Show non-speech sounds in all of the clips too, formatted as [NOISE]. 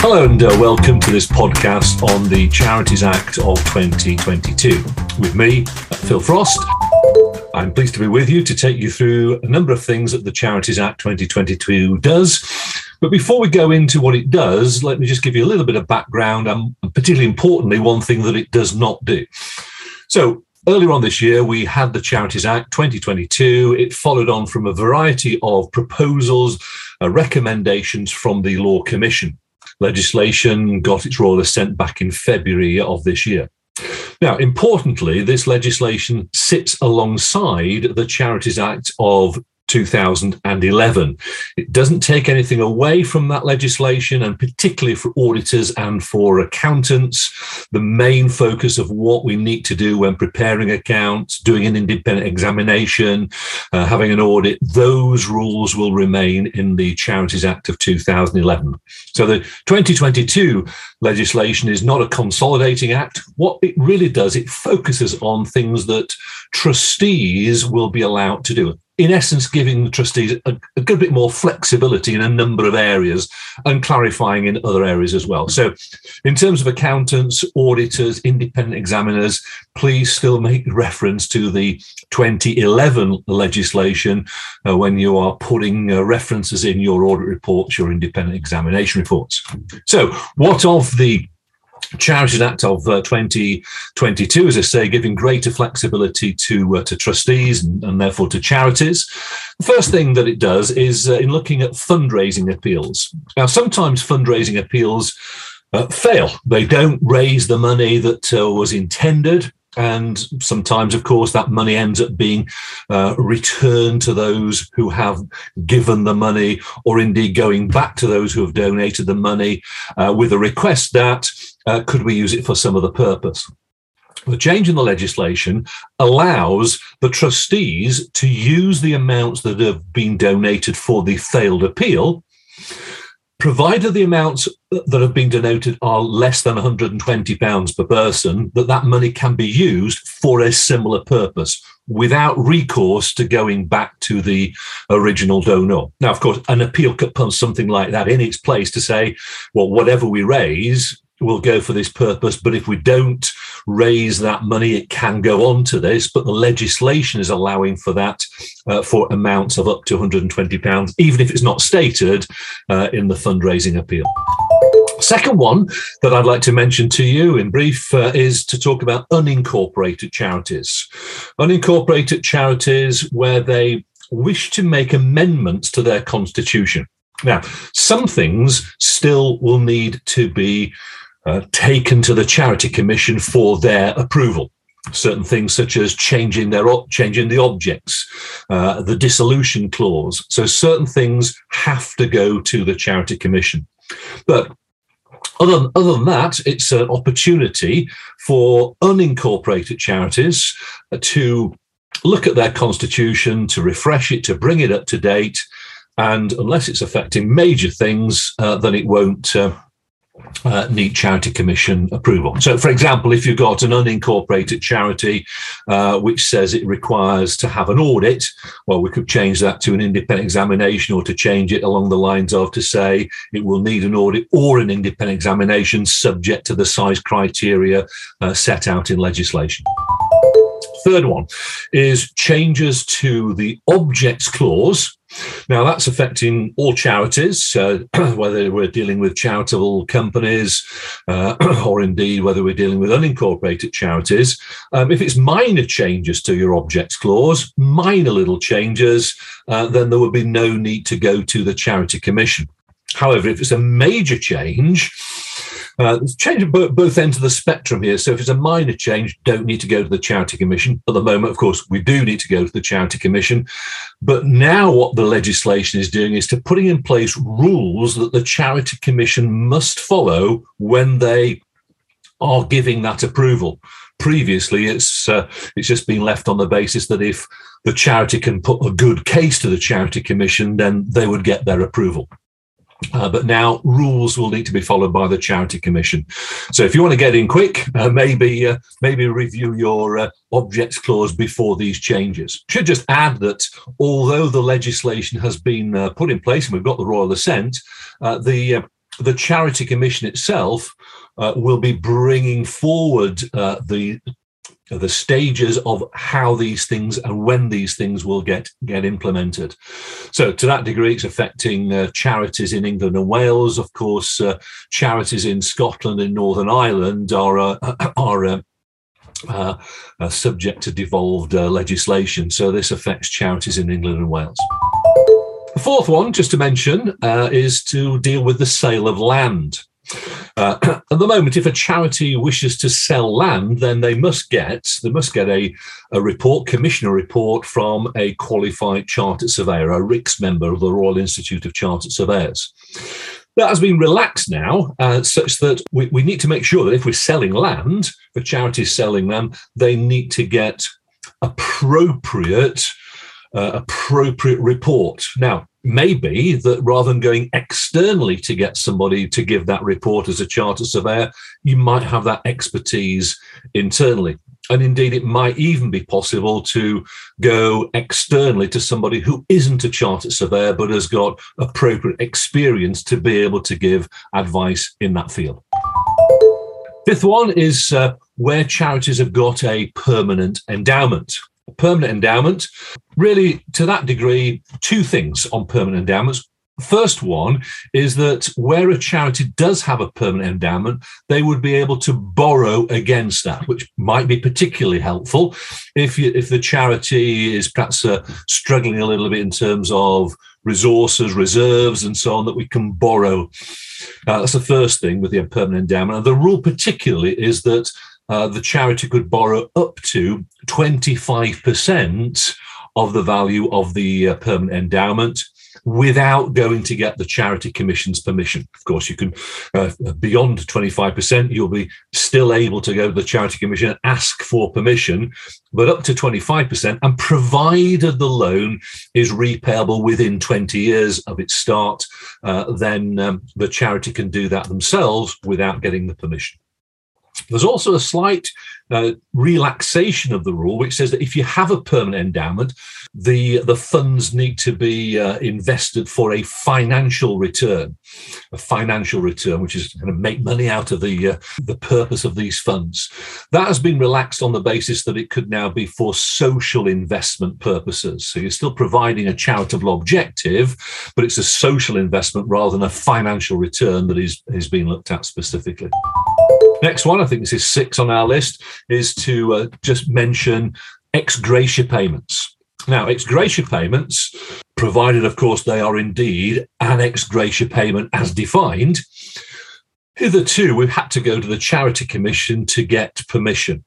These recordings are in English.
Hello and uh, welcome to this podcast on the Charities Act of 2022 with me, Phil Frost. I'm pleased to be with you to take you through a number of things that the Charities Act 2022 does. But before we go into what it does, let me just give you a little bit of background and particularly importantly, one thing that it does not do. So, Earlier on this year, we had the Charities Act 2022. It followed on from a variety of proposals, uh, recommendations from the Law Commission. Legislation got its royal assent back in February of this year. Now, importantly, this legislation sits alongside the Charities Act of 2011. It doesn't take anything away from that legislation, and particularly for auditors and for accountants, the main focus of what we need to do when preparing accounts, doing an independent examination, uh, having an audit, those rules will remain in the Charities Act of 2011. So the 2022 legislation is not a consolidating act. What it really does, it focuses on things that trustees will be allowed to do in essence, giving the trustees a, a, good bit more flexibility in a number of areas and clarifying in other areas as well. So, in terms of accountants, auditors, independent examiners, please still make reference to the 2011 legislation uh, when you are putting uh, references in your audit reports, your independent examination reports. So, what of the Charities Act of uh, 2022, as I say, giving greater flexibility to uh, to trustees and, and, therefore to charities. The first thing that it does is uh, in looking at fundraising appeals. Now, sometimes fundraising appeals uh, fail; they don't raise the money that uh, was intended. And sometimes, of course, that money ends up being uh, returned to those who have given the money, or indeed going back to those who have donated the money with a request that uh, could we use it for some other purpose? The change in the legislation allows the trustees to use the amounts that have been donated for the failed appeal, provided the amounts that have been donated are less than 120 pounds per person, that that money can be used for a similar purpose without recourse to going back to the original donor. Now, of course, an appeal could put something like that in its place to say, well, whatever we raise, will go for this purpose. But if we don't raise that money, it can go on to this. But the legislation is allowing for that uh, for amounts of up to £120, even if it's not stated uh, in the fundraising appeal. Second one that I'd like to mention to you in brief uh, is to talk about unincorporated charities. Unincorporated charities where they wish to make amendments to their constitution. Now, some things still will need to be uh, taken to the charity commission for their approval. Certain things such as changing their changing the objects uh, the dissolution clause. So certain things have to go to the charity commission. But other, other than that, it's an opportunity for unincorporated charities to look at their constitution, to refresh it, to bring it up to date. And unless it's affecting major things, uh, then it won't uh, uh, need charity commission approval. So, for example, if you've got an unincorporated charity uh, which says it requires to have an audit, well, we could change that to an independent examination or to change it along the lines of to say it will need an audit or an independent examination subject to the size criteria uh, set out in legislation. Third one is changes to the objects clause now, that's affecting all charities, uh, [CLEARS THROAT] whether we're dealing with charitable companies uh, [CLEARS THROAT] or indeed whether we're dealing with unincorporated charities. Um, if it's minor changes to your objects clause, minor little changes, uh, then there would be no need to go to the Charity Commission. However, if it's a major change, uh, change at both ends of the spectrum here. So if it's a minor change, don't need to go to the Charity Commission. At the moment, of course, we do need to go to the Charity Commission. But now what the legislation is doing is to putting in place rules that the Charity Commission must follow when they are giving that approval. Previously, it's uh, it's just been left on the basis that if the charity can put a good case to the Charity Commission, then they would get their approval. Uh, but now rules will need to be followed by the charity commission. So if you want to get in quick, uh, maybe uh, maybe review your uh, objects clause before these changes. Should just add that although the legislation has been uh, put in place and we've got the royal assent, uh, the the Charity Commission itself uh, will be bringing forward uh, the the stages of how these things and when these things will get get implemented. So, to that degree, it's affecting uh, charities in England and Wales. Of course, uh, charities in Scotland and Northern Ireland are uh, [CLEARS THROAT] are uh, uh, uh, subject to devolved legislation. So, this affects charities in England and Wales. The fourth one, just to mention, is to deal with the sale of land. Uh, [CLEARS THROAT] at the moment, if a charity wishes to sell land, then they must get they must get a, a report, commissioner report from a qualified chartered surveyor, a RICS member of the Royal Institute of Chartered Surveyors. That has been relaxed now, uh, such that we, we need to make sure that if we're selling land, for charities selling land, they need to get appropriate uh, appropriate report. Now, maybe that rather than going externally to get somebody to give that report as a charter surveyor, you might have that expertise internally. And indeed, it might even be possible to go externally to somebody who isn't a chartered surveyor but has got appropriate experience to be able to give advice in that field. Fifth one is uh, where charities have got a permanent endowment permanent endowment. Really, to that degree, two things on permanent endowments. First one is that where a charity does have a permanent endowment, they would be able to borrow against that, which might be particularly helpful if you, if the charity is perhaps uh, struggling a little bit in terms of resources, reserves, and so on that we can borrow. Uh, that's the first thing with the permanent endowment. And the rule particularly is that uh, the charity could borrow up to 25% of the value of the uh, permanent endowment without going to get the charity commission's permission. Of course, you can, uh, beyond 25%, you'll be still able to go to the charity commission and ask for permission, but up to 25%, and provided the loan is repayable within 20 years of its start, uh, then um, the charity can do that themselves without getting the permission. There's also a slight uh, relaxation of the rule, which says that if you have a permanent endowment, the the funds need to be uh, invested for a financial return, a financial return, which is going to make money out of the uh, the purpose of these funds. That has been relaxed on the basis that it could now be for social investment purposes. So you're still providing a charitable objective, but it's a social investment rather than a financial return that is is being looked at specifically. Next one, I think this is six on our list, is to uh, just mention ex gratia payments. Now, ex gratia payments, provided, of course, they are indeed an ex gratia payment as defined, hitherto we've had to go to the Charity Commission to get permission.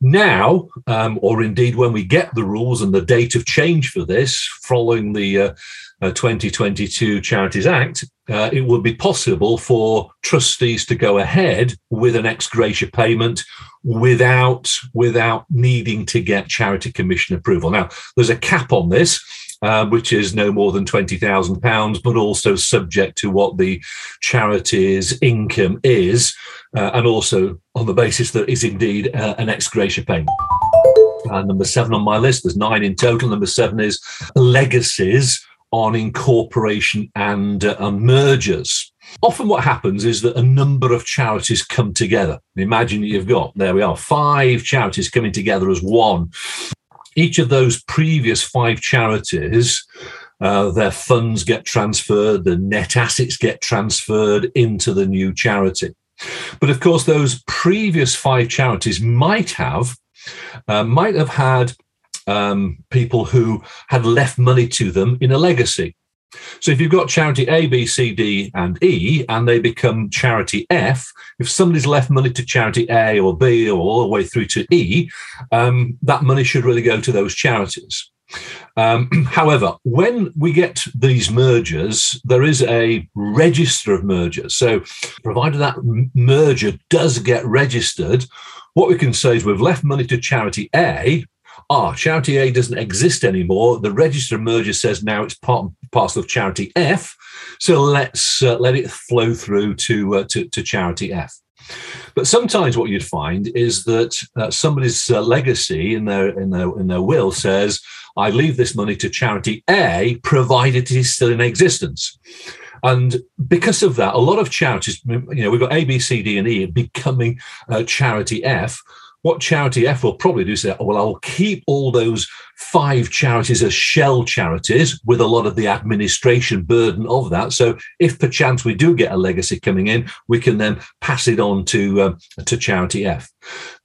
Now, um, or indeed when we get the rules and the date of change for this, following the uh, uh, 2022 Charities Act, uh, it would be possible for trustees to go ahead with an ex gratia payment without without needing to get charity commission approval. Now, there's a cap on this. Uh, which is no more than £20,000, but also subject to what the charity's income is, uh, and also on the basis that is indeed uh, an ex gratia payment. number seven on my list, there's nine in total. Number seven is legacies on incorporation and, uh, mergers. Often, what happens is that a number of charities come together. Imagine you've got, there we are, five charities coming together as one. Each of those previous five charities, uh, their funds get transferred, the net assets get transferred into the new charity. But of course, those previous five charities might have uh, might have had um, people who had left money to them in a legacy. So if you've got charity A, B, C, D, and E, and they become charity F, if somebody's left money to charity A or B or all the way through to E, um, that money should really go to those charities. Um, [CLEARS THROAT] however, when we get these mergers, there is a register of mergers. So, provided that merger does get registered, what we can say is we've left money to charity A, ah, Charity A doesn't exist anymore. The register merger says now it's part parcel of Charity F. So let's uh, let it flow through to, uh, to, to Charity F. But sometimes what you'd find is that uh, somebody's uh, legacy in their in their in their will says, "I leave this money to Charity A, provided it is still in existence." And because of that, a lot of charities, you know, we've got A, B, C, D, and E becoming uh, charity F. What charity F will probably do is say, well, I'll keep all those five charities as shell charities with a lot of the administration burden of that. So if perchance we do get a legacy coming in, we can then pass it on to, uh, to charity F.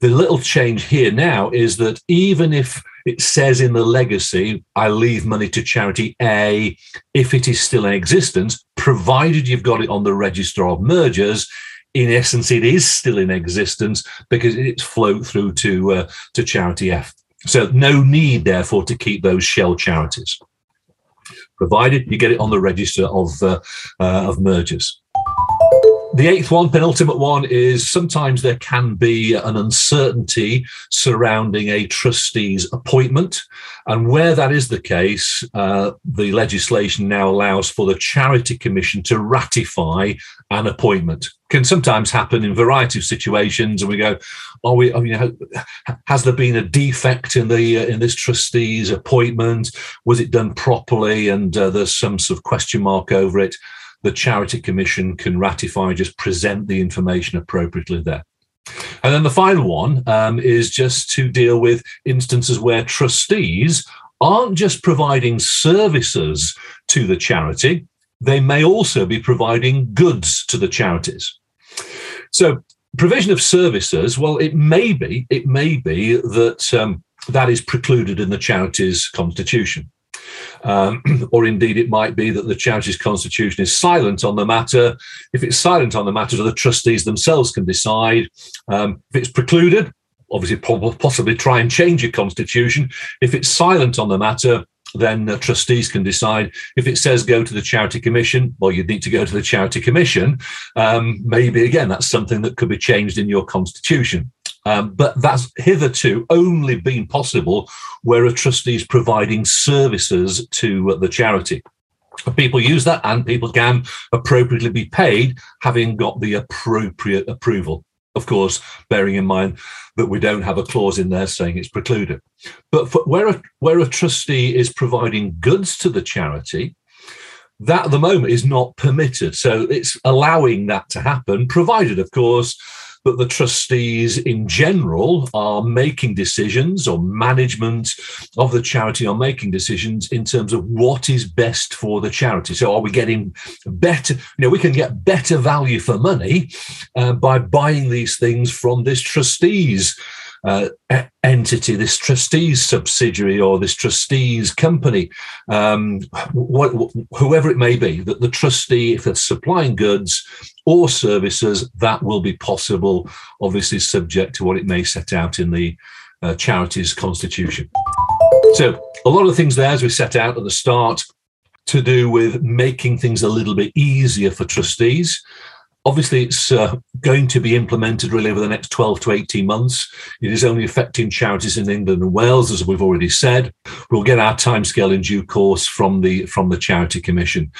The little change here now is that even if it says in the legacy, I leave money to charity A if it is still in existence, provided you've got it on the register of mergers. In essence, it is still in existence because it's flowed through to uh, to charity F. So no need, therefore, to keep those shell charities, provided you get it on the register of uh, uh, of mergers. The eighth one, penultimate one, is sometimes there can be an uncertainty surrounding a trustee's appointment. And where that is the case, uh, the legislation now allows for the Charity Commission to ratify an appointment. Can sometimes happen in a variety of situations, and we go, "Are we? I mean, has there been a defect in the uh, in this trustee's appointment? Was it done properly?" And uh, there's some sort of question mark over it the Charity Commission can ratify, just present the information appropriately there. And then the final one um, is just to deal with instances where trustees aren't just providing services to the charity, they may also be providing goods to the charities. So, provision of services, well, it may be, it may be that um, that is precluded in the charity's constitution. Um, [CLEARS THROAT] or indeed, it might be that the charity's constitution is silent on the matter. If it's silent on the matter, the trustees themselves can decide. Um, if it's precluded, obviously, possibly try and change your constitution. If it's silent on the matter, then uh, trustees can decide. If it says go to the charity commission, well, you'd need to go to the charity commission. Um, maybe again, that's something that could be changed in your constitution. Um, but that's hitherto only been possible where a trustee is providing services to uh, the charity. People use that and people can appropriately be paid having got the appropriate approval. Of course, bearing in mind that we don't have a clause in there saying it's precluded. But where, a, where a trustee is providing goods to the charity, that at the moment is not permitted. So it's allowing that to happen, provided, of course, but the trustees in general are making decisions or management of the charity are making decisions in terms of what is best for the charity. So are we getting better, you know, we can get better value for money uh, by buying these things from this trustees uh, entity, this trustees subsidiary or this trustees company, um, what, whoever it may be, that the trustee, if they're supplying goods or services, that will be possible, obviously subject to what it may set out in the uh, charity's constitution. So a lot of things there, as we set out at the start, to do with making things a little bit easier for trustees. Obviously, it's uh, going to be implemented really over the next 12 to 18 months. It is only affecting charities in England and Wales, as we've already said. We'll get our timescale in due course from the from the Charity Commission.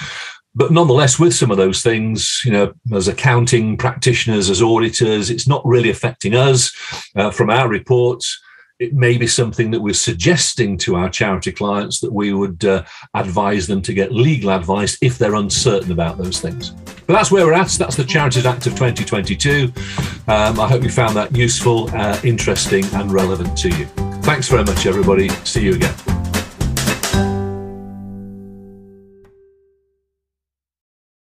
But nonetheless, with some of those things, you know, as accounting practitioners, as auditors, it's not really affecting us uh, from our reports it may be something that we're suggesting to our charity clients that we would uh, advise them to get legal advice if they're uncertain about those things. But that's where we're at. That's the Charities Act of 2022. Um, I hope you found that useful, uh, interesting, and relevant to you. Thanks very much, everybody. See you again.